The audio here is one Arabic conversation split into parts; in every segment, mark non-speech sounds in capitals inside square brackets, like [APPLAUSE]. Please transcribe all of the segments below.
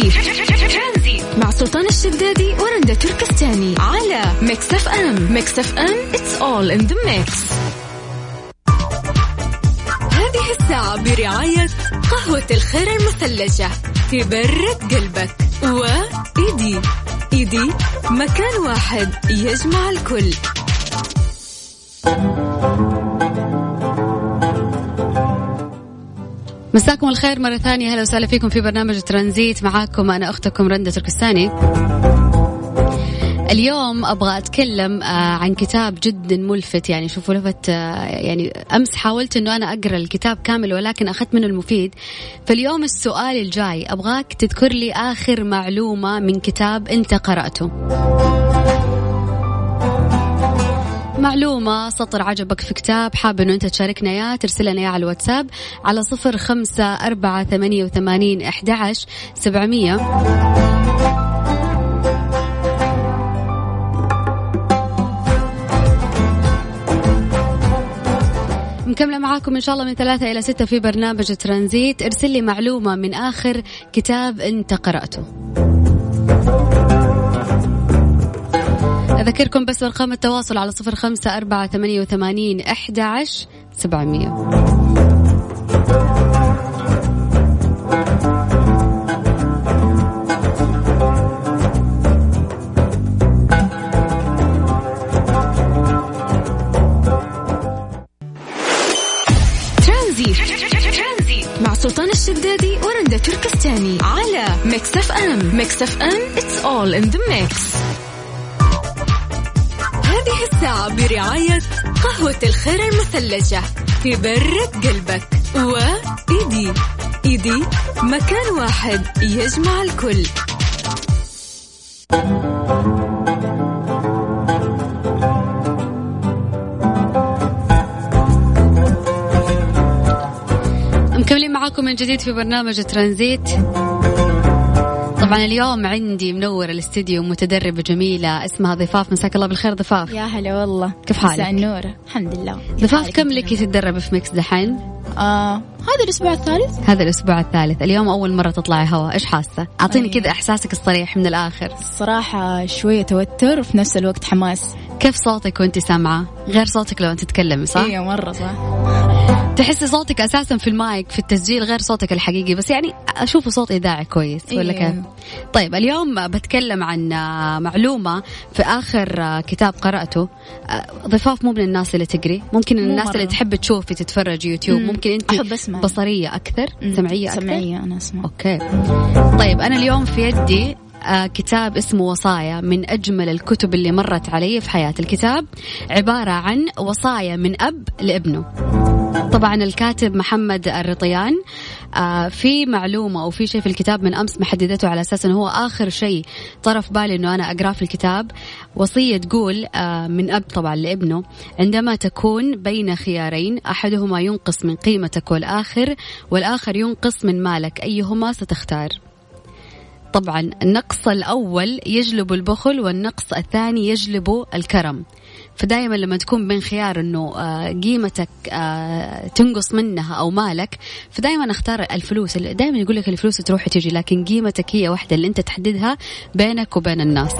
ترانزي مع سلطان الشدادي ورندا تركستاني على ميكس اف ام. ميكس اف ام. it's all in the mix. هذه الساعة برعاية قهوة الخير المثلجة تبرد قلبك وإيدي إيدي مكان واحد يجمع الكل. مساكم الخير مرة ثانية. أهلا وسهلا فيكم في برنامج ترانزيت. معاكم أنا أختكم رندة تركستاني. اليوم أبغى أتكلم آه، عن كتاب جدا ملفت. يعني شوفوا لفت آه، يعني أمس حاولت إنه أنا أقرأ الكتاب كامل ولكن أخذت منه المفيد. فاليوم السؤال الجاي أبغاك تذكر لي آخر معلومة من كتاب أنت قرأته. معلومة سطر عجبك في كتاب حاب إنه أنت تشاركنا إياه ترسل لنا إياه على الواتساب على صفر خمسة أربعة ثمانية وثمانين أحد عشر سبعمية. مكملة معاكم إن شاء الله من ثلاثة إلى ستة في برنامج ترانزيت. ارسل لي معلومة من آخر كتاب أنت قرأته. أذكركم بس أرقام التواصل على صفر خمسة أربعة ثمانية وثمانين أحد عشر سبعمية مع سلطان الشدادي ورندا تركستاني. على ميكس أف أم. ميكس أف أم. It's all in the mix. برعاية قهوة الخير المثلجة تبرد قلبك. وإيدي إيدي مكان واحد يجمع الكل. مكملين معاكم من جديد في برنامج ترانزيت. طبعا اليوم عندي منور الاستديو متدربة جميلة اسمها ضفاف مساك الله بالخير ضفاف يا هلا والله كيف حالك؟ مساء النور الحمد لله ضفاف كم لك تتدربي في ميكس دحين؟ آه هذا الأسبوع الثالث هذا الأسبوع الثالث اليوم أول مرة تطلعي هوا إيش حاسة؟ أعطيني أي. كذا إحساسك الصريح من الآخر الصراحة شوية توتر وفي نفس الوقت حماس كيف صوتك وأنت سامعة؟ غير صوتك لو أنت تتكلمي صح؟ أيوه مرة صح تحسي صوتك أساسا في المايك في التسجيل غير صوتك الحقيقي بس يعني أشوفه صوت إذاعي كويس ولا إيه. كيف؟ طيب اليوم بتكلم عن معلومة في آخر كتاب قرأته ضفاف مو من الناس اللي تقري ممكن الناس مرة. اللي تحب تشوفي تتفرج يوتيوب مم. ممكن أنت أحب أسمع. بصرية أكثر مم. سمعية أكثر سمعية أنا أسمع okay طيب أنا اليوم في يدي كتاب اسمه وصايا من أجمل الكتب اللي مرت علي في حياتي الكتاب. عبارة عن وصايا من أب لابنه. طبعا الكاتب محمد الرطيان آه في معلومة أو في شيء في الكتاب من أمس محددته على أساس أنه هو آخر شيء طرف بالي أنه أنا أقراه في الكتاب. وصية تقول آه من أب طبعا لابنه عندما تكون بين خيارين أحدهما ينقص من قيمتك والآخر والآخر ينقص من مالك أيهما ستختار؟ طبعا النقص الأول يجلب البخل والنقص الثاني يجلب الكرم. فدائما لما تكون بين خيار إنه آه، قيمتك آه، تنقص منها أو مالك فدائما أختار الفلوس. دائما يقول لك الفلوس تروح وتجي لكن قيمتك هي واحدة اللي أنت تحددها بينك وبين الناس.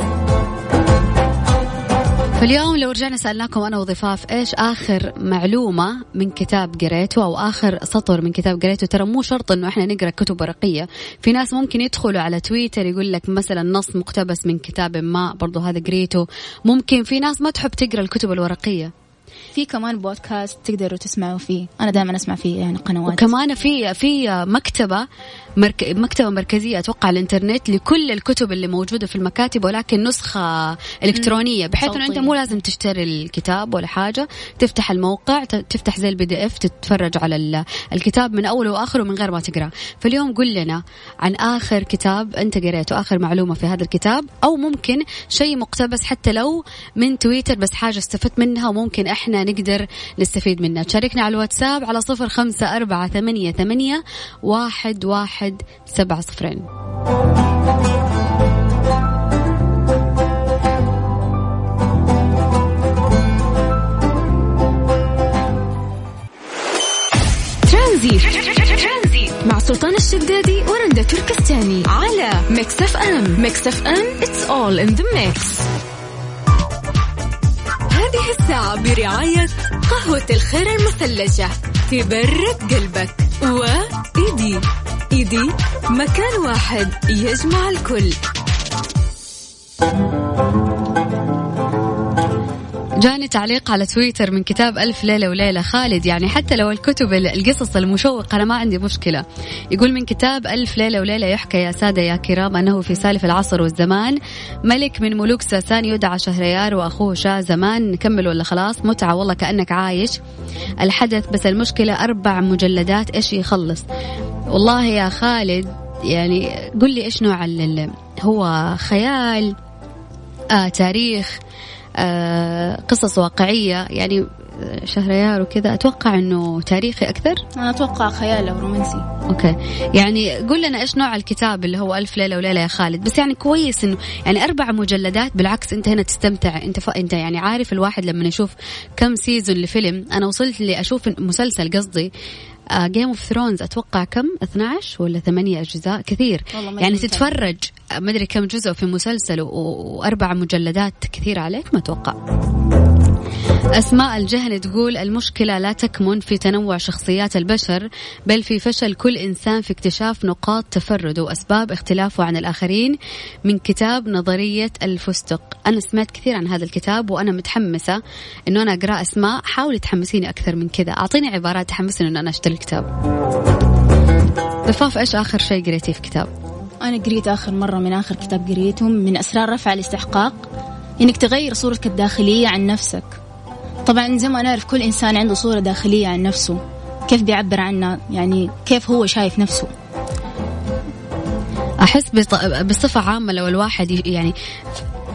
فاليوم لو رجعنا سألناكم أنا وضفاف إيش آخر معلومة من كتاب قريته أو آخر سطر من كتاب قريته ترى مو شرط إنه إحنا نقرأ كتب ورقية. في ناس ممكن يدخلوا على تويتر يقول لك مثلا نص مقتبس من كتاب ما برضو هذا قريته ممكن في ناس ما تحب تقرأ الكتب الورقية. في كمان بودكاست تقدروا تسمعوا فيه. أنا دائما أسمع فيه يعني قنوات. وكمان في في مكتبة مرك... مكتبة مركزية أتوقع على الإنترنت لكل الكتب اللي موجودة في المكاتب ولكن نسخة إلكترونية بحيث أنت صوتية. مو لازم تشتري الكتاب ولا حاجة. تفتح الموقع تفتح زي ال PDF تتفرج على ال- الكتاب من أوله وآخره من غير ما تقرأ. فاليوم قل لنا عن آخر كتاب أنت قريته آخر معلومة في هذا الكتاب أو ممكن شيء مقتبس حتى لو من تويتر بس حاجة استفدت منها وممكن إحنا نقدر نستفيد منها تشاركنا على الواتساب على صفر خمسة أربعة ثمانية ثمانية واحد واحد سبعة صفرين. مع سلطان الشدادي ورندا تركستاني على ميكس اف ام. ميكس اف ام it's all in the mix. هذه الساعة برعاية قهوة الخير المثلجة. تبرد قلبك. وإيدي إيدي مكان واحد يجمع الكل. جاني تعليق على تويتر من كتاب ألف ليلة وليلة. خالد يعني حتى لو الكتب القصص المشوقة أنا ما عندي مشكلة. يقول من كتاب ألف ليلة وليلة يحكى يا سادة يا كرام أنه في سالف العصر والزمان ملك من ملوك ساسان يدعى شهريار وأخوه شاه زمان. نكمل ولا خلاص؟ متعة والله كأنك عايش. الحدث بس المشكلة أربع مجلدات إيش يخلص؟ والله يا خالد يعني قل لي إيش نوع هو خيال آه تاريخ قصص واقعية يعني آه، شهريار وكذا. أتوقع أنه تاريخي أكثر؟ أنا أتوقع خيال أو رومانسي. أوكي. يعني قول لنا إيش نوع الكتاب اللي هو ألف ليلة وليلة يا خالد. بس يعني كويس إنه يعني أربع مجلدات بالعكس أنت هنا تستمتع. أنت ف... أنت يعني عارف الواحد لما يشوف كم season لفيلم. أنا وصلت لأشوف مسلسل قصدي Game of Thrones أتوقع كم؟ 12 ولا ثمانية أجزاء؟ كثير. يعني تتفرج. ما أدري كم جزء في مسلسل وأربع مجلدات كثير عليك ما أتوقع. أسماء الجهل تقول المشكلة لا تكمن في تنوع شخصيات البشر بل في فشل كل إنسان في اكتشاف نقاط تفرده وأسباب اختلافه عن الآخرين من كتاب نظرية الفستق. أنا سمعت كثير عن هذا الكتاب وأنا متحمسة أنه أنا أقرأ أسماء. حاولي تحمسيني أكثر من كذا. أعطيني عبارات تحمسني أنه أنا أشتري الكتاب. ضفاف إيش آخر شيء قريتيه في كتاب أنا قريت آخر مرة من آخر كتاب قريته من أسرار رفع الاستحقاق إنك تغير صورتك الداخلية عن نفسك. طبعا زي ما نعرف كل إنسان عنده صورة داخلية عن نفسه كيف بيعبر عنها؟ يعني كيف هو شايف نفسه؟ أحس بصفة عامة لو الواحد يعني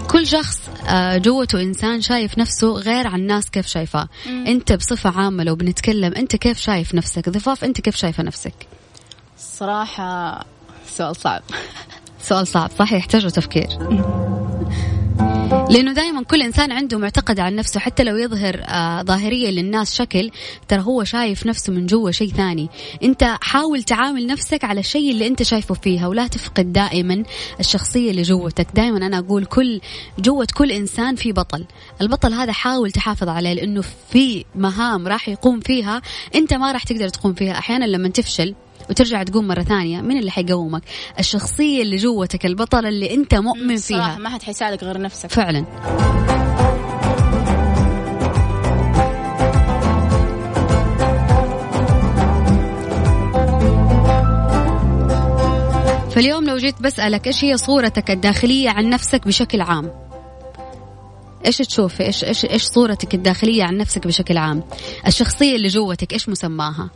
كل شخص آه، جوته إنسان شايف نفسه غير عن الناس كيف شايفاه. أنت بصفة عامة لو بنتكلم أنت كيف شايف نفسك؟ ضفاف أنت كيف شايفة نفسك؟ الصراحه سؤال صعب. سؤال صعب. صح يحتاج تفكير. لأنه دائما كل إنسان عنده معتقد عن نفسه حتى لو يظهر آه ظاهريا للناس شكل ترى هو شايف نفسه من جوا شيء ثاني. أنت حاول تعامل نفسك على الشيء اللي أنت شايفه فيها ولا تفقد دائما الشخصية اللي جوتك. دائما أنا أقول كل جوة كل إنسان في بطل. البطل هذا حاول تحافظ عليه لأنه في مهام راح يقوم فيها أنت ما راح تقدر تقوم فيها. أحيانا لما تفشل وترجع تقوم مرة ثانية مين اللي حيقومك؟ الشخصية اللي جوتك البطلة اللي أنت مؤمن فيها. ما حد حيساعدك غير نفسك. فعلا. فاليوم لو جيت بسألك إيش هي صورتك الداخلية عن نفسك بشكل عام؟ إيش تشوفي؟ إيش إيش إيش صورتك الداخلية عن نفسك بشكل عام؟ الشخصية اللي جوتك إيش مسماها؟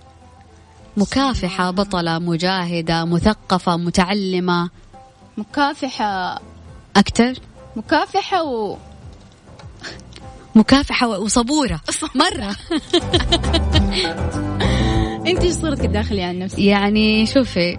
مكافحة بطلة مجاهدة مثقفة متعلمة. مكافحة. أكتر؟ مكافحة و مكافحة وصبورة. [LAUGHS] مرة. [LAUGHS] انت إيش صورتك الداخلية عن نفسك؟ يعني شوفي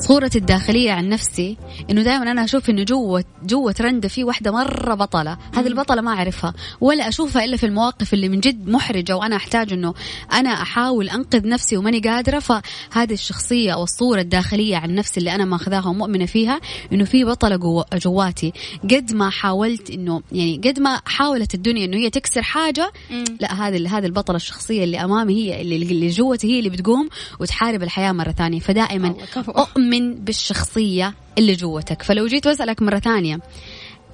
صورتي الداخلية عن نفسي إنه دائما أنا أشوف إنه جوة جوة رندة في واحدة مرة بطلة. هذه البطلة ما أعرفها ولا أشوفها إلا في المواقف اللي من جد محرجة وأنا أحتاج إنه أنا أحاول أنقذ نفسي وماني قادرة. فهذه الشخصية أو الصورة الداخلية عن نفسي اللي أنا ماخذاها ومؤمنة فيها إنه في بطلة جوا جواتي. قد ما حاولت إنه يعني قد ما حاولت الدنيا إنه هي تكسر حاجة لا هذه هذه البطلة الشخصية اللي أمامي هي اللي, اللي جوتي هي اللي بتقوم وتحارب الحياة مرة ثانية. فدائما أؤمن مؤمن بالشخصية اللي جوتك. فلو جيت وأسألك مرة ثانية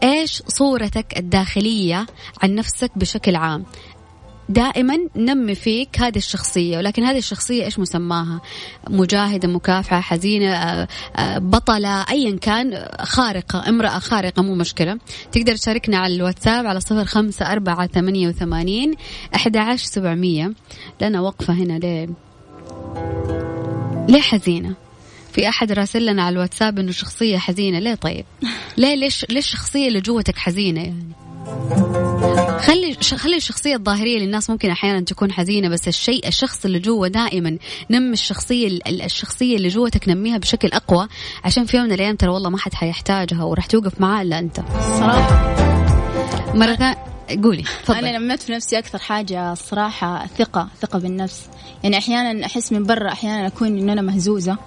إيش صورتك الداخلية عن نفسك بشكل عام؟ دائما نمي فيك هذه الشخصية ولكن هذه الشخصية إيش مسماها؟ مجاهدة مكافحة حزينة آه، آه، بطلة أيا كان خارقة امرأة خارقة مو مشكلة. تقدر تشاركنا على الواتساب على صفر خمسة أربعة ثمانية وثمانين أحد عشر سبعمية. لنا وقفة هنا ليه ليه حزينة في أحد راسل لنا على الواتساب إنه شخصية حزينة. ليه طيب؟ ليه ليش ليش الشخصيه اللي جوتك حزينة يعني؟ خلي خلي الشخصية الظاهرية للناس ممكن أحيانا تكون حزينة بس الشيء الشخص اللي جوا دائما نمي الشخصية الشخصية اللي جوتك نميها بشكل أقوى عشان في يوم من الأيام ترى والله ما حد حيحتاجها وراح توقف معاه إلا أنت. صراحة. مرة ثانية قولي فضل. أنا نميت في نفسي أكثر حاجة الصراحه ثقه ثقة بالنفس. يعني أحيانا أحس من برا أحيانا أكون إن أنا مهزوزة.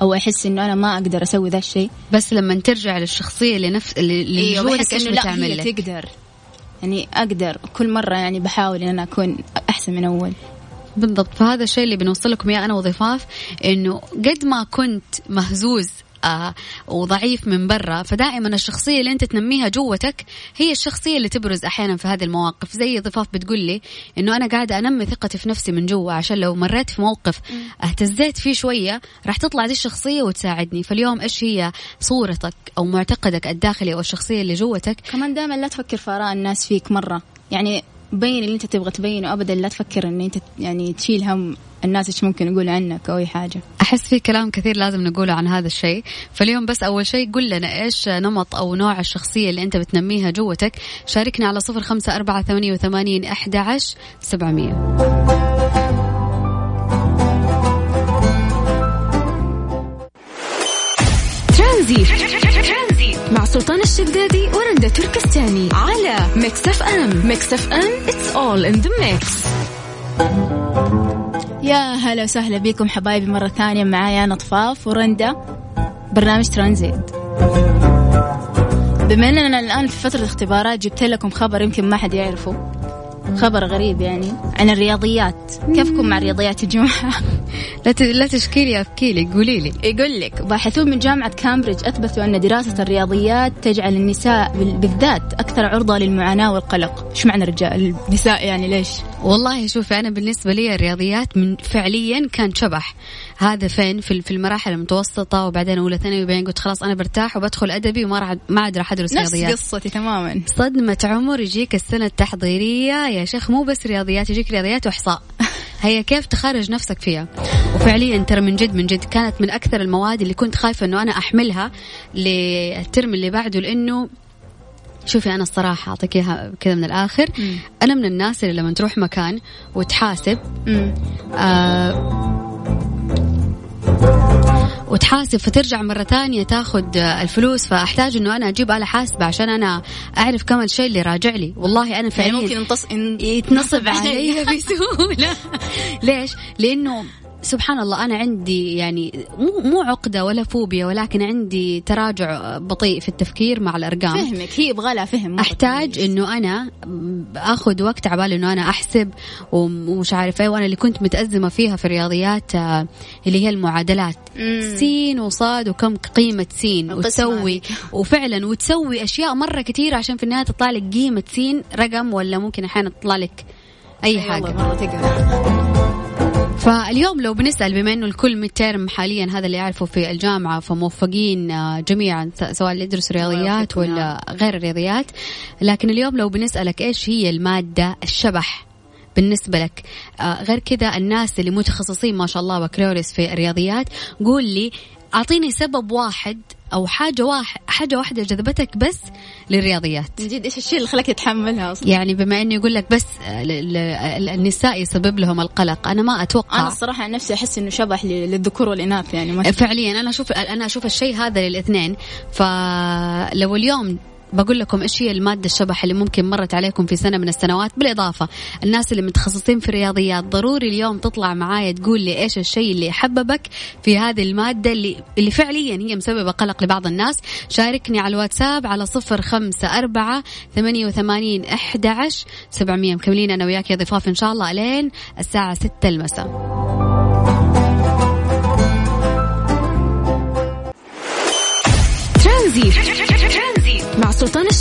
أو أحس إنه أنا ما أقدر أسوي ذا الشيء. بس لما ترجع للشخصية اللي نفس اللي جوتك بحس إنه لا هي لك؟ تقدر. يعني أقدر. كل مرة يعني بحاول إن أنا أكون أحسن من أول. بالضبط. فهذا الشيء اللي بنوصل لكم إياه أنا وضفاف إنه قد ما كنت مهزوز وضعيف من برا. فدائما الشخصية اللي أنت تنميها جوتك هي الشخصية اللي تبرز أحيانا في هذه المواقف. زي ضفاف بتقول لي إنه أنا قاعدة أنمي ثقتي في نفسي من جوا عشان لو مريت في موقف اهتزيت فيه شوية راح تطلع دي الشخصية وتساعدني. فاليوم إيش هي؟ صورتك أو معتقدك الداخلي أو الشخصية اللي جوتك. كمان دائما لا تفكر في آراء الناس فيك مرة. يعني بين اللي أنت تبغى تبينه ابدا لا تفكر إن أنت يعني تشيل هم الناس إيش ممكن يقولوا عنك أو أي حاجة. أحس في كلام كثير لازم نقوله عن هذا الشيء. فاليوم بس أول شيء قل لنا إيش نمط أو نوع الشخصية اللي أنت بتنميها جوتك. شاركنا على صفر خمسة أربعة ثمانية وثمانين احدى عشر سبعمئه مع سلطان الشدادي ورندا تركستاني على ميكس أف أم. ميكس أف أم it's all in the mix. يا هلا وسهلا بكم حبايبي مرة ثانية معايا أنا ضفاف ورندا برنامج ترانزيت. بما أننا الآن في فترة اختبارات جبت لكم خبر يمكن ما حد يعرفه. خبر غريب يعني عن الرياضيات. كيفكم مع الرياضيات يا جماعة؟ [LAUGHS] لا لا تشتكي لي اشكي لي قولي لي. يقول لك باحثون من جامعة كامبريدج أثبتوا أن دراسة الرياضيات تجعل النساء بال- بالذات أكثر عرضة للمعاناة والقلق. إيش معنى الرجال النساء يعني ليش؟ والله شوفي أنا بالنسبة لي الرياضيات من فعليا كان شبح. هذا فين؟ في في المراحل المتوسطة وبعدين أولى ثانوي وبعدين قلت خلاص أنا برتاح وبدخل أدبي وما راح ما عاد راح ادرس نفس رياضيات. قصتي تماما. صدمة عمر يجيك السنة التحضيرية يا شيخ مو بس رياضيات يجيك رياضيات وإحصاء. [LAUGHS] هي كيف تخرج نفسك فيها؟ وفعليا ترى من جد من جد كانت من أكثر المواد اللي كنت خايفة أنه أنا أحملها للترم اللي بعده لأنه شوفي أنا الصراحة أعطيك إياها كذا من الآخر مم. أنا من الناس اللي لما تروح مكان وتحاسب مم. آه وتحاسب فترجع مرة ثانية تاخذ الفلوس فأحتاج إنه أنا أجيب آلة حاسبة عشان أنا أعرف كم الشيء اللي راجع لي والله أنا يعني فعليا ممكن ينتص... يتنصب علي بسهولة [LAUGHS] ليش؟ لأنه سبحان الله أنا عندي يعني مو مو عقدة ولا فوبيا ولكن عندي تراجع بطيء في التفكير مع الأرقام. فهمك هي يبغى لها فهم أحتاج. إنه أنا آخذ وقت عبال إنه أنا أحسب وم- ومش عارف إيه وأنا اللي كنت متأزمة فيها في الرياضيات آه، اللي هي المعادلات. مم. سين وصاد وكم قيمة سين وتسوي [LAUGHS] وفعلا وتسوي أشياء مرة كثيره عشان في النهاية تطلع لك قيمة سين رقم ولا ممكن أحيانا تطلع لك أي حاجة. فاليوم لو بنسأل بما إنه الكل ميد تيرم حاليا هذا اللي يعرفه في الجامعة فموفقين آه، جميعا سواء اللي يدرسوا رياضيات يوفقكم ولا غير الرياضيات. لكن اليوم لو بنسألك إيش هي المادة الشبح بالنسبة لك؟ آه غير كذا الناس اللي متخصصين ما شاء الله بكالوريوس في الرياضيات قول لي أعطيني سبب واحد أو حاجة واحد حاجة واحدة جذبتك بس للرياضيات. من جد إيش الشيء اللي خلاك تتحملها أصلا؟ يعني بما انه يقول لك بس آه، النساء يسبب لهم القلق. أنا ما أتوقع. أنا الصراحة عن نفسي أحس إنه شبح للذكور والإناث يعني ما فعليا أنا أشوف أنا أشوف الشيء هذا للاثنين. فلو اليوم بقول لكم إيش هي المادة الشبح اللي ممكن مرت عليكم في سنة من السنوات؟ بالإضافة الناس اللي متخصصين في الرياضيات ضروري اليوم تطلع معايا تقول لي إيش الشيء اللي حببك في هذه المادة اللي اللي فعليا هي مسببة قلق لبعض الناس. شاركني على الواتساب على صفر خمسة أربعة ثمانية وثمانين أحد عشر سبعمية. مكملين أنا وياك يا ضفاف إن شاء الله لين الساعة ستة المساء.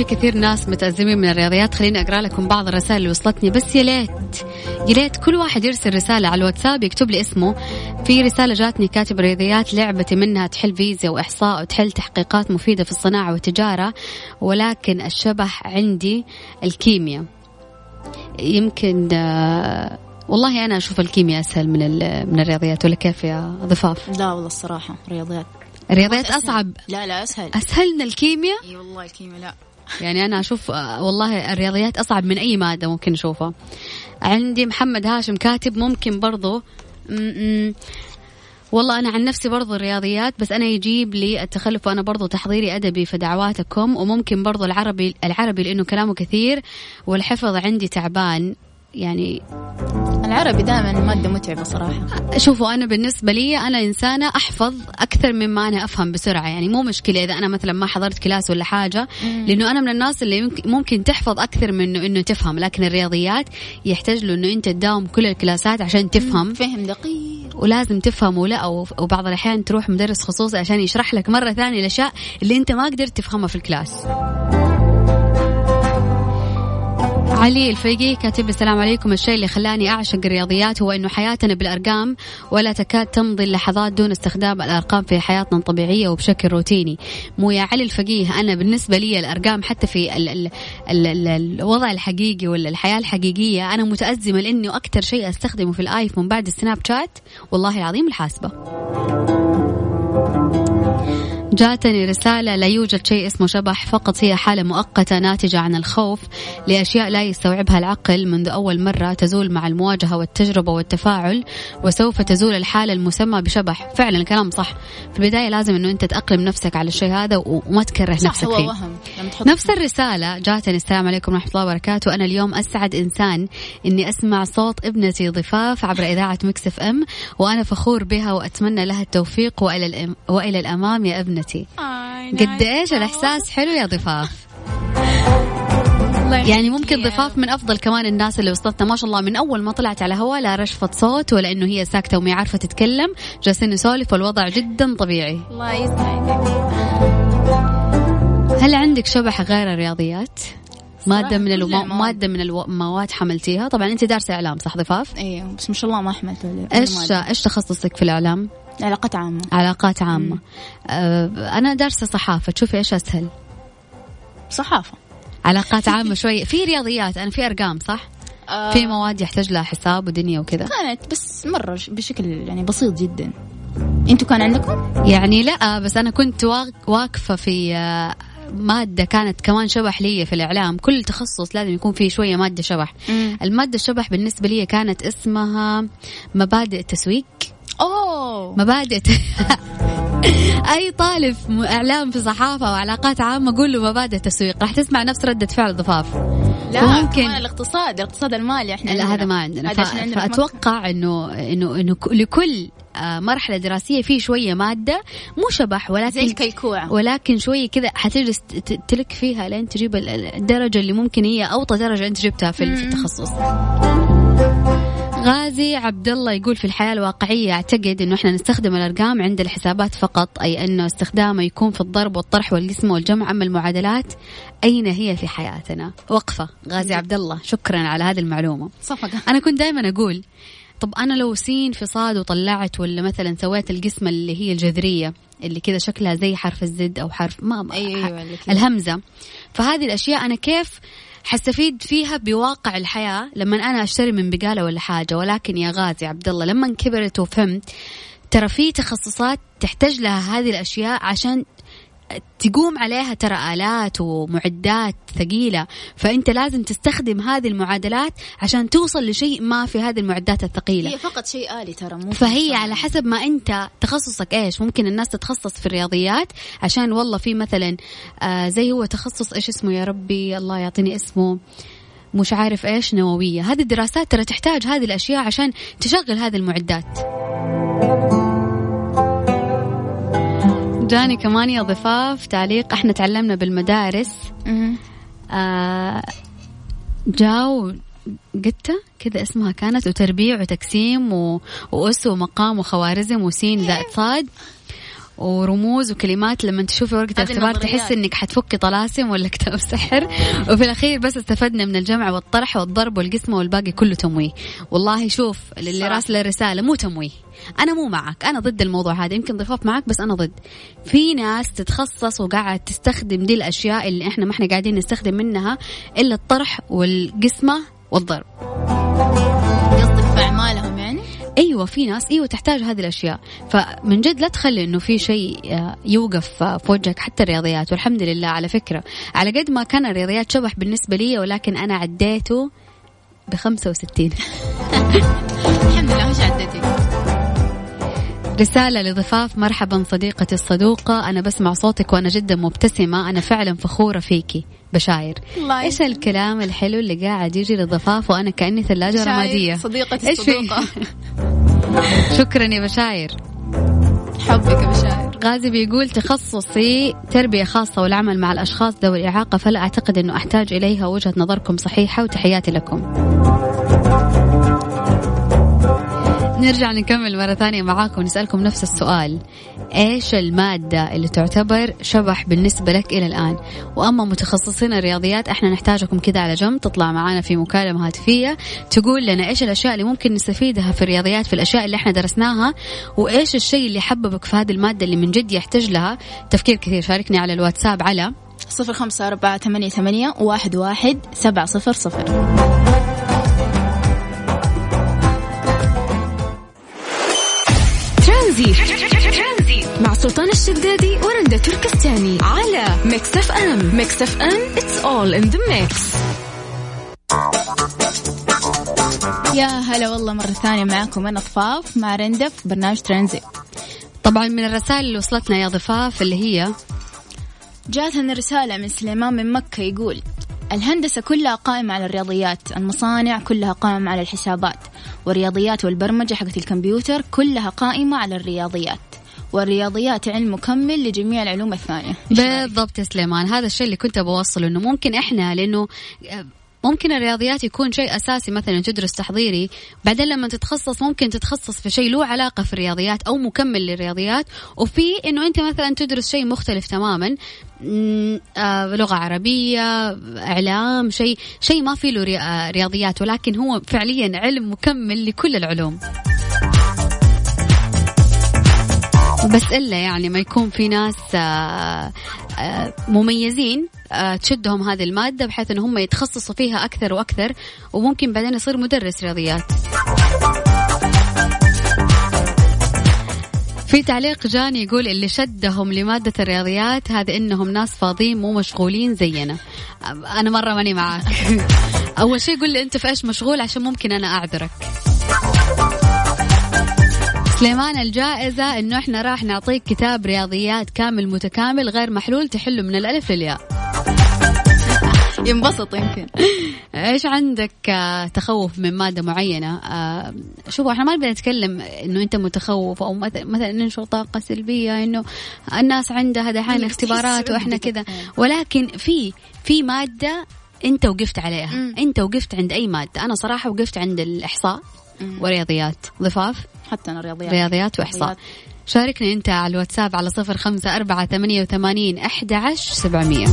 في كثير ناس متأزمين من الرياضيات. خليني أقرأ لكم بعض الرسائل اللي وصلتني. بس يا ليت يا ليت كل واحد يرسل رسالة على الواتساب يكتب لي اسمه. في رسالة جاتني كاتب رياضيات لعبتي منها تحل فيزياء وإحصاء وتحل تحقيقات مفيدة في الصناعة والتجارة ولكن الشبح عندي الكيمياء يمكن آه، والله أنا أشوف الكيمياء أسهل من من الرياضيات. ولا كيف يا ضفاف؟ لا والله الصراحة رياضيات. الرياضيات. أصعب. لا لا أسهل. أسهل من الكيمياء إي والله الكيمياء لا. يعني أنا أشوف آه، والله الرياضيات أصعب من أي مادة ممكن أشوفها. عندي محمد هاشم كاتب ممكن برضو. والله أنا عن نفسي برضو الرياضيات بس أنا يجيب لي التخلف وأنا برضو تحضيري أدبي في دعواتكم وممكن برضو العربي العربي لأنه كلامه كثير والحفظ عندي تعبان. يعني العربي دائما مادة متعبة صراحة. شوفوا أنا بالنسبة لي أنا إنسانة أحفظ أكثر مما أنا أفهم بسرعة. يعني مو مشكلة إذا أنا مثلا ما حضرت كلاس ولا حاجة لأنه أنا من الناس اللي ممكن تحفظ أكثر من إنه تفهم لكن الرياضيات يحتاج له إنه أنت تداوم كل الكلاسات عشان تفهم. فهم دقيق. ولازم تفهم ولا وبعض الأحيان تروح مدرس خصوصي عشان يشرح لك مرة ثانية الأشياء اللي أنت ما قدرت تفهمها في الكلاس. علي الفيقي كاتب السلام عليكم. الشيء اللي خلاني أعشق الرياضيات هو أنه حياتنا بالأرقام ولا تكاد تمضي اللحظات دون استخدام الأرقام في حياتنا الطبيعية وبشكل روتيني. مو يا علي الفقيه أنا بالنسبة لي الأرقام حتى في ال ال ال ال الوضع الحقيقي ولا الحياة الحقيقية أنا متأزمة لأنه أكثر شيء أستخدمه في الآيفون بعد السناب شات والله العظيم الحاسبة. جاتني رسالة لا يوجد شيء اسمه شبح فقط هي حالة مؤقتة ناتجة عن الخوف لأشياء لا يستوعبها العقل منذ أول مرة تزول مع المواجهة والتجربة والتفاعل وسوف تزول الحالة المسمى بشبح. فعلا الكلام صح. في البداية لازم أنه أنت تأقلم نفسك على الشيء هذا وما تكره صح نفسك هو فيه. وهم. نفس الرسالة جاتني السلام عليكم ورحمة الله وبركاته. أنا اليوم أسعد إنسان إني أسمع صوت ابنتي ضفاف عبر إذاعة مكسف أم وأنا فخور بها وأتمنى لها التوفيق وإلى, الأم وإلى الأمام يا ابنتي. قد إيش الإحساس حلو يا ضفاف. يعني ممكن ضفاف من أفضل كمان الناس اللي وصلتنا. ما شاء الله من أول ما طلعت على هوا لا رشفه صوت ولا إنه هي ساكتة وما عارفة تتكلم. جالسين نسولف والوضع جدا طبيعي. الله يسعدك هل عندك شبح غير الرياضيات؟ مادة من المو... مادة من المواد حملتيها. طبعا أنت دارسة إعلام صح ضفاف؟ أيوه بس ما شاء الله ما حملت إيش إيش تخصصك في الإعلام؟ علاقات عامة. علاقات عامة. آه أنا دارسة صحافة. تشوفي إيش أسهل؟ صحافة. علاقات [LAUGHS] عامة شوي. في رياضيات. أنا في أرقام صح؟ آه. في مواد يحتاج لها حساب ودنيا وكذا. كانت بس مرة بشكل يعني بسيط جدا. أنتوا كان عندكم؟ يعني لا بس أنا كنت واقفة في آه، مادة كانت كمان شبح لي في الإعلام. كل تخصص لازم يكون فيه شوية مادة شبح. مم. المادة الشبح بالنسبة لي كانت اسمها مبادئ التسويق. أوه. مبادئ [LAUGHS] أي طالب إعلام في صحافة وعلاقات عامة قول له مبادئ تسويق. راح تسمع نفس ردة فعل ضفاف. لا ممكن الاقتصاد الاقتصاد المالي إحنا لا هذا ما عندنا. ف... فأتوقع انه انه إنه لكل آه، مرحلة دراسية في شوية مادة مو شبح ولكن زي الكيكوع. ولكن شوية كذا حتجلس تلك فيها لين تجيب الدرجة اللي ممكن هي أوطى درجة أنت جبتها في التخصص. غازي عبد الله يقول في الحياة الواقعية أعتقد أنه إحنا نستخدم الأرقام عند الحسابات فقط أي أنه استخدامه يكون في الضرب والطرح والقسمة والجمع أما المعادلات أين هي في حياتنا؟ وقفة غازي عبد الله شكرا على هذه المعلومة. صفقة. أنا كنت دائما أقول طب أنا لو سين في صاد وطلعت ولا مثلا سويت القسمة اللي هي الجذرية اللي كذا شكلها زي حرف الزد أو حرف ما أيوة, أيوة الهمزة فهذه الأشياء أنا كيف حستفيد فيها بواقع الحياة لما أنا أشتري من بقالة ولا حاجة. ولكن يا غازي عبد الله لما كبرت وفهمت ترى في تخصصات تحتاج لها هذه الأشياء عشان تقوم عليها ترى آلات ومعدات ثقيلة فأنت لازم تستخدم هذه المعادلات عشان توصل لشيء ما في هذه المعدات الثقيلة. هي فقط شيء آلي ترى مو فهي على حسب ما أنت تخصصك إيش. ممكن الناس تتخصص في الرياضيات عشان والله في مثلا آه زي هو تخصص إيش اسمه يا ربي الله يعطيني اسمه مش عارف إيش نووية. هذه الدراسات ترى تحتاج هذه الأشياء عشان تشغل هذه المعدات. جاني كمان يا ضفاف تعليق. إحنا تعلمنا بالمدارس. آه جاو قتة كذا اسمها كانت وتربيع وتقسيم وأس ومقام وخوارزم وسين ذات صاد ورموز وكلمات لما تشوفي ورقة الاختبار تحس إنك حتفكي طلاسم ولا كتاب سحر. وفي الأخير بس استفدنا من الجمع والطرح والضرب والقسمة والباقي كله تمويه. والله شوف اللي راسل الرسالة مو تمويه. أنا مو معك. أنا ضد الموضوع هذا. يمكن ضفاف معك بس أنا ضد. في ناس تتخصص وقاعد تستخدم دي الأشياء اللي إحنا ما إحنا قاعدين نستخدم منها إلا الطرح والقسمة والضرب. أيوه في ناس إيوه تحتاج هذه الأشياء. فمن جد لا تخلي إنه في شيء آه، يوقف آه، في وجهك حتى الرياضيات. والحمد لله على فكرة. على قد ما كان الرياضيات شبح بالنسبة لي ولكن أنا عديته ب 65 الحمد لله مش عدتي رسالة لضفاف مرحبا صديقتي الصدوقة. أنا بسمع صوتك وأنا جدا مبتسمة. أنا فعلا فخورة فيكي بشاير. الله إيش الكلام الحلو اللي قاعد يجي لضفاف وأنا كأني ثلاجة رمادية؟ صديقتي؟ الصدوقة. [LAUGHS] شكرا يا بشاير. حبك يا بشاير. غازي بيقول تخصصي تربية خاصة والعمل مع الأشخاص ذوي الإعاقة فلا أعتقد أنه أحتاج إليها وجهة نظركم صحيحة وتحياتي لكم. نرجع نكمل مرة ثانية معاكم نسألكم نفس السؤال. إيش المادة اللي تعتبر شبح بالنسبة لك إلى الآن؟ وأما متخصصين الرياضيات إحنا نحتاجكم كذا على جنب تطلع معنا في مكالمة هاتفية تقول لنا إيش الأشياء اللي ممكن نستفيدها في الرياضيات في الأشياء اللي إحنا درسناها وإيش الشيء اللي حببك في هذه المادة اللي من جد يحتاج لها؟ تفكير كثير شاركني على الواتساب على صفر خمسة أربعة ثمانية ثمانية واحد واحد سبعة صفر صفر. ترانزيت. مع سلطان الشدادي ورندا تركستاني على Mix FM Mix FM it's all in the mix. يا هلا والله مرة ثانية معاكم أنا ضفاف مع رندا في برنامج ترانزيت طبعا من الرسائل اللي وصلتنا يا ضفاف اللي هي جاتنا رسالة من سليمان من مكة يقول الهندسة كلها قائمة على الرياضيات المصانع كلها قائمة على الحسابات والرياضيات والبرمجة حقت الكمبيوتر كلها قائمة على الرياضيات. والرياضيات علم مكمل لجميع العلوم الثانية؟ بالضبط يا سليمان هذا الشيء اللي كنت بوصله إنه ممكن إحنا لأنه ممكن الرياضيات يكون شيء أساسي مثلا تدرس تحضيري بعدين لما تتخصص ممكن تتخصص في شيء له علاقة في الرياضيات أو مكمل للرياضيات وفي إنه أنت مثلا تدرس شيء مختلف تماما آه لغة عربية إعلام شيء شيء ما فيه له آه، رياضيات ولكن هو فعليا علم مكمل لكل العلوم بس إلا يعني ما يكون في ناس آه، آه، مميزين آه، تشدهم هذه المادة بحيث إن هم يتخصصوا فيها أكثر وأكثر وممكن بعدين يصير مدرس رياضيات. في تعليق جاني يقول اللي شدهم لمادة الرياضيات هذا إنهم ناس فاضيين مو مشغولين زينا. أنا مرة ماني معاك. [LAUGHS] أول شيء قول لي أنت في إيش مشغول عشان ممكن أنا أعذرك. سليمان الجائزة إنه إحنا راح نعطيك كتاب رياضيات كامل متكامل غير محلول تحله من الألف للياء. ينبسط يمكن إيش عندك آه، تخوف من مادة معينة؟ آه، شوفوا إحنا ما نبي نتكلم إنه أنت متخوف أو مثلا مثلا ننشر طاقة سلبية إنه الناس عندها دحين اختبارات وإحنا كذا. ولكن في في مادة أنت وقفت عليها. أنت وقفت عند أي مادة أنا صراحة وقفت عند الإحصاء. ورياضيات ضفاف حتى أنا رياضيات. رياضيات وإحصاء. شاركني أنت على الواتساب على صفر خمسة أربعة ثمانية وثمانين أحد عشر سبعمية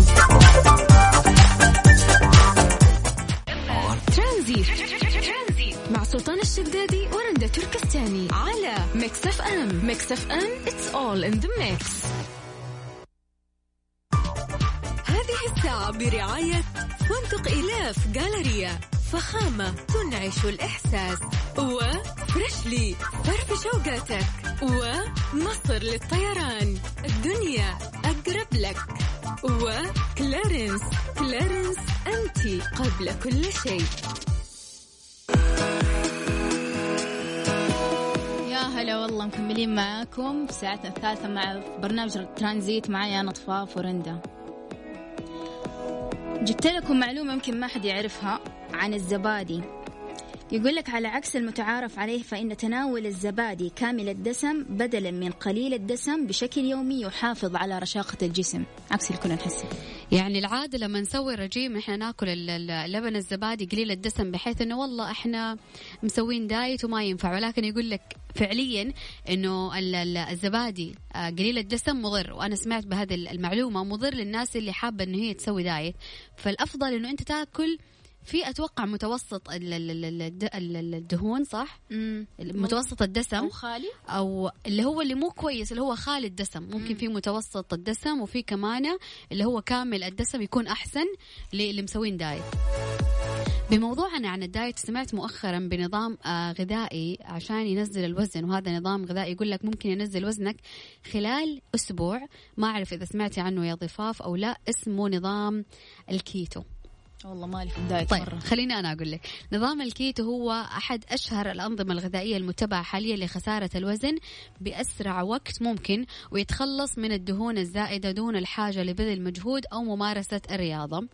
مع سلطان الشدادي ورندا تركستاني. على Mix FM. Mix FM it's all in the mix. هذه الساعة برعاية فندق إلاف جالريا فخامة تنعش الإحساس وفريشلي فرف شوقاتك ومصر للطيران الدنيا أقرب لك وكلارنس كلارنس أنت قبل كل شيء. يا هلا والله مكملين معاكم في ساعتنا الثالثة مع برنامج ترانزيت معي أنا طفاف ورندا. جبت لكم معلومة يمكن ما حد يعرفها. عن الزبادي. يقول لك على عكس المتعارف عليه فإن تناول الزبادي كامل الدسم بدلا من قليل الدسم بشكل يومي يحافظ على رشاقة الجسم. عكس كنا نحسه. يعني العادة لما نسوي رجيم إحنا ناكل ال- ال- اللبن الزبادي قليل الدسم بحيث إنه والله إحنا مسوين دايت وما ينفع. ولكن يقول لك فعليا إنه ال- ال- الزبادي آه، قليل الدسم مضر. وأنا سمعت بهذه المعلومة مضر للناس اللي حابة إنه هي تسوي دايت. فالأفضل إنه أنت تاكل في أتوقع متوسط ال- ال- ال- الد- ال- الدهون صح؟ متوسط الدسم. أو خالي. أو اللي هو اللي مو كويس اللي هو خالي الدسم. ممكن في متوسط الدسم وفي كمان اللي هو كامل الدسم يكون أحسن للي مسوين دايت. بموضوعنا عن الدايت سمعت مؤخرا بنظام آه، غذائي عشان ينزل الوزن وهذا نظام غذائي يقول لك ممكن ينزل وزنك خلال أسبوع. ما أعرف إذا سمعتي عنه يا ضفاف أو لا اسمه نظام الكيتو. والله مالي في ال diet طيب مرة. خليني أنا أقول لك. نظام الكيتو هو أحد أشهر الأنظمة الغذائية المتبعة حاليا لخسارة الوزن بأسرع وقت ممكن ويتخلص من الدهون الزائدة دون الحاجة لبذل مجهود أو ممارسة الرياضة.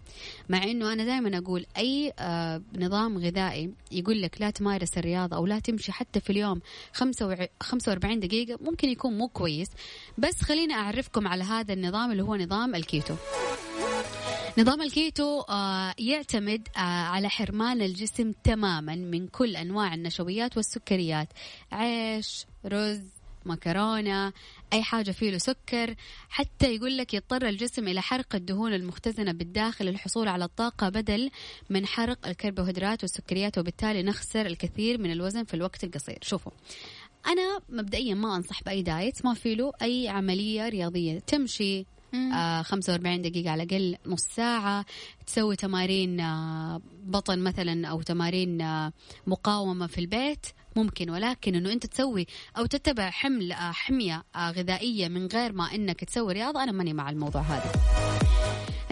مع إنه أنا دائما أقول أي آه نظام غذائي يقول لك لا تمارس الرياضة أو لا تمشي حتى في اليوم 45 دقيقة ممكن يكون مو كويس. بس خليني أعرفكم على هذا النظام اللي هو نظام الكيتو. نظام الكيتو آه، يعتمد آه، على حرمان الجسم تماما من كل أنواع النشويات والسكريات. عيش رز مكرونة أي حاجة فيه له سكر. حتى يقول لك يضطر الجسم إلى حرق الدهون المختزنة بالداخل للحصول على الطاقة بدل من حرق الكربوهيدرات والسكريات وبالتالي نخسر الكثير من الوزن في الوقت القصير. شوفوا أنا مبدئيا ما أنصح بأي diet ما في له أي عملية رياضية. تمشي آه 45 دقيقة على الأقل نص ساعة. تسوي تمارين آه بطن مثلا أو تمارين آه مقاومة في البيت. ممكن ولكن إنه أنت تسوي أو تتبع حمل آه حمية آه غذائية من غير ما إنك تسوي رياضة. أنا ماني مع الموضوع هذا.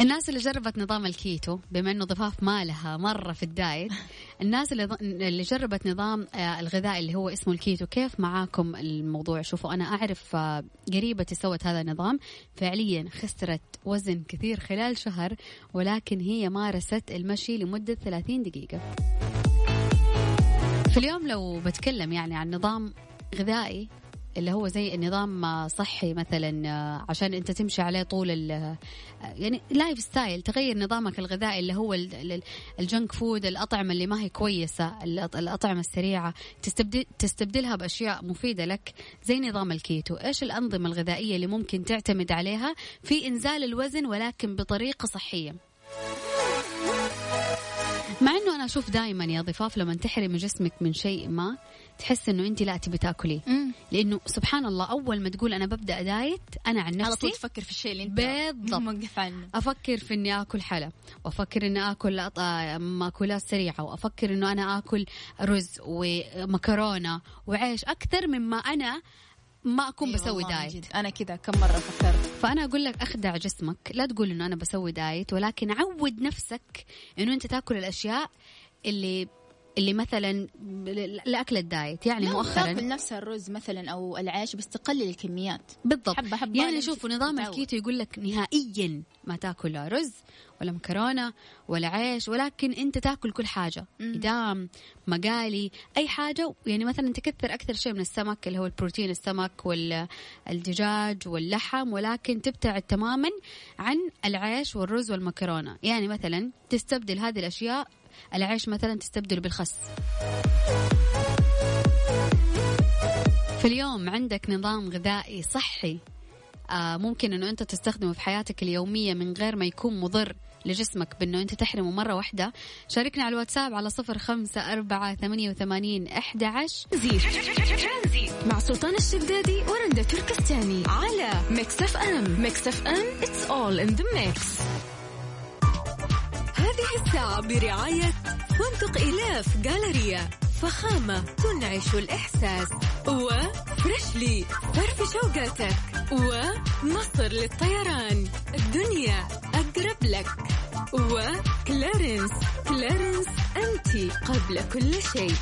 الناس اللي جربت نظام الكيتو بما إنه ضفاف ما لها مرة في ال diet [LAUGHS] الناس اللي اللي جربت نظام آه، الغذائي اللي هو اسمه الكيتو كيف معاكم الموضوع؟ شوفوا أنا أعرف آه، قريبتي سوت هذا النظام. فعليا خسرت وزن كثير خلال شهر ولكن هي مارست المشي لمدة 30 دقيقة. في اليوم لو بتكلم يعني عن نظام غذائي اللي هو زي النظام صحي مثلا عشان أنت تمشي عليه طول ال يعني lifestyle تغير نظامك الغذائي اللي هو ال junk food الأطعمة اللي ما هي كويسة الأطعمة السريعة. تستبدل تستبدلها بأشياء مفيدة لك زي نظام الكيتو. إيش الأنظمة الغذائية اللي ممكن تعتمد عليها في إنزال الوزن ولكن بطريقة صحية؟ أنا أشوف دائما يا ضفاف لما تحرمي جسمك من شيء ما تحس إنه انت لا تبي تاكلي لأنه سبحان الله أول ما تقول أنا ببدأ diet أنا عن نفسي على طول تفكر في الشيء اللي أنت بالضبط. [LAUGHS] موقف عنه. أفكر في إني آكل حلا وأفكر إني آكل مأكولات سريعة وأفكر إنه أنا آكل رز ومكرونة وعيش أكثر مما أنا ما أكون أيوة بسوي diet. أنا كذا كم مرة فكرت. فأنا أقول لك أخدع جسمك. لا تقول إنه أنا بسوي diet ولكن عود نفسك إنه أنت تأكل الأشياء اللي اللي مثلا لأكل ال diet يعني مؤخرا تاكل نفس الرز مثلا أو العيش بس تقلل الكميات. بالضبط. حبة حبة يعني شوفوا نظام الكيتو يقول لك نهائيا ما تاكل لا رز ولا مكرونة ولا عيش ولكن أنت تاكل كل حاجة إدام مقالي أي حاجة. يعني مثلا تكثر أكثر شيء من السمك اللي هو البروتين السمك والدجاج واللحم ولكن تبتعد تماما عن العيش والرز والمكرونة. يعني مثلا تستبدل هذه الأشياء العيش مثلا تستبدله بالخس. في اليوم عندك نظام غذائي صحي آه ممكن إنه أنت تستخدمه في حياتك اليومية من غير ما يكون مضر لجسمك بإنه أنت تحرمه مرة واحدة. شاركنا على الواتساب على صفر خمسة أربعة ثمانية وثمانين أحد عشر. مع سلطان الشدادي ورندا تركستاني على Mix FM. Mix FM it's all in the mix. هذه الساعة برعاية فندق إيلاف جالريا فخامة تنعش الإحساس. و Freshly فرفش أوقاتك. ومصر للطيران. الدنيا أقرب لك. و Clarins. Clarins أنت قبل كل شيء.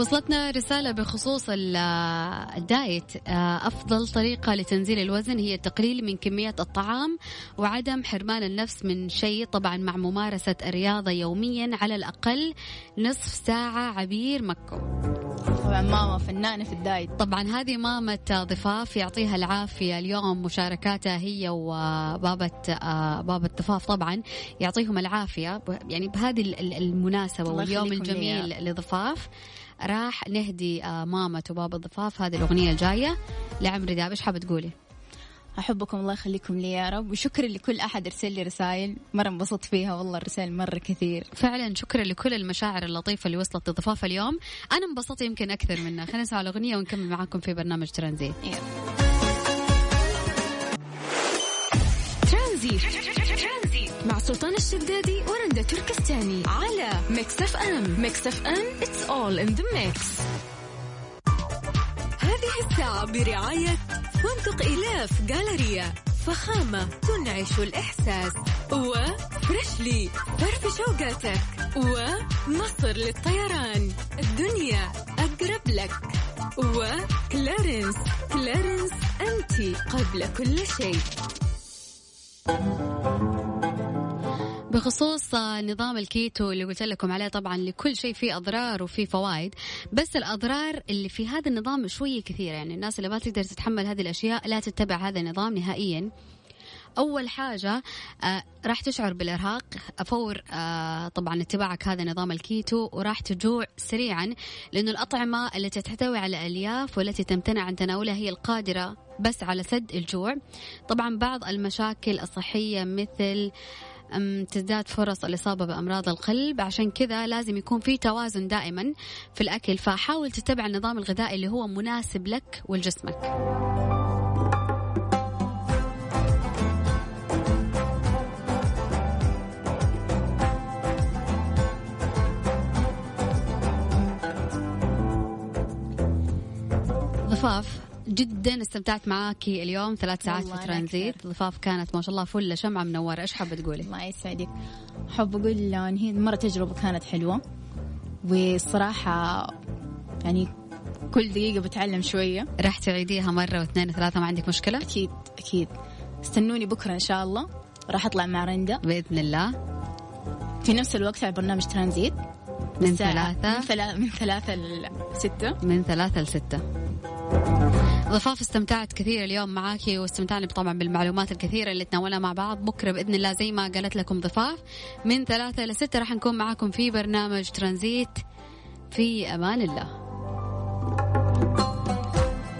وصلتنا رسالة بخصوص ال diet. آه، أفضل طريقة لتنزيل الوزن هي التقليل من كمية الطعام وعدم حرمان النفس من شيء طبعا مع ممارسة الرياضة يوميا على الأقل نصف ساعة عبير مكو. طبعا ماما فنانة في الدايت. طبعا هذه مامة ضفاف يعطيها العافية اليوم مشاركاتها هي وبابة آه، بابة ضفاف طبعا يعطيهم العافية. يعني بهذه المناسبة واليوم الجميل لضفاف. راح نهدي آه، مامة وبابا الضفاف. هذه الأغنية الجاية لعمرو دياب. إيش حابة تقولي؟ أحبكم الله يخليكم لي يا رب. وشكرا لكل أحد أرسل لي رسائل. مرة انبسطت فيها والله الرسائل مرة كثير. فعلا شكرا لكل المشاعر اللطيفة اللي وصلت لضفاف اليوم. أنا انبسطت يمكن أكثر منها خلينا نسمع الأغنية ونكمل معاكم في برنامج ترانزيت. ترانزيت. سلطان الشدادي ورندا تركستاني على Mix FM Mix FM it's all in the mix. هذه الساعة برعاية فندق إيلاف جالريا فخامة تنعش الإحساس. و Freshly فرفش أوقاتك. ومصر للطيران. الدنيا أقرب لك. و Clarins. Clarins أنت قبل كل شيء. بخصوص نظام الكيتو اللي قلت لكم عليه طبعا لكل شيء فيه أضرار وفيه فوائد بس الأضرار اللي في هذا النظام شوية كثيرة. يعني الناس اللي ما تقدر تتحمل هذه الأشياء لا تتبع هذا النظام نهائيا. أول حاجة آه راح تشعر بالإرهاق. فور آه طبعا اتباعك هذا نظام الكيتو وراح تجوع سريعا لأنه الأطعمة التي تحتوي على ألياف والتي تمتنع عن تناولها هي القادرة بس على سد الجوع. طبعا بعض المشاكل الصحية مثل تزداد فرص الإصابة بأمراض القلب. عشان كذا لازم يكون في توازن دائما في الأكل. فحاول تتبع النظام الغذائي اللي هو مناسب لك ولجسمك. ضفاف. جدا استمتعت معاكي اليوم ثلاث ساعات في ترانزيت. ضفاف كانت ما شاء الله فل شمعة منورة إيش حابة تقولي؟ الله يسعدك. حب أقول ان هي مرة تجربة كانت حلوة. والصراحة يعني كل دقيقة بتعلم شوية. راح تعيديها مرة واثنين وثلاثة ما عندك مشكلة؟ أكيد أكيد. استنوني بكرة إن شاء الله. راح أطلع مع رندا. بإذن الله. في نفس الوقت على برنامج ترانزيت. من ثلاثة. من, ثلاثة من ثلاثة لستة. من ثلاثة لستة. ضفاف استمتعت كثير اليوم معاكي واستمتعنا طبعا بالمعلومات الكثيرة اللي تناولنا مع بعض. بكرة بإذن الله زي ما قالت لكم ضفاف. من ثلاثة لستة راح نكون معاكم في برنامج ترانزيت. في أمان الله.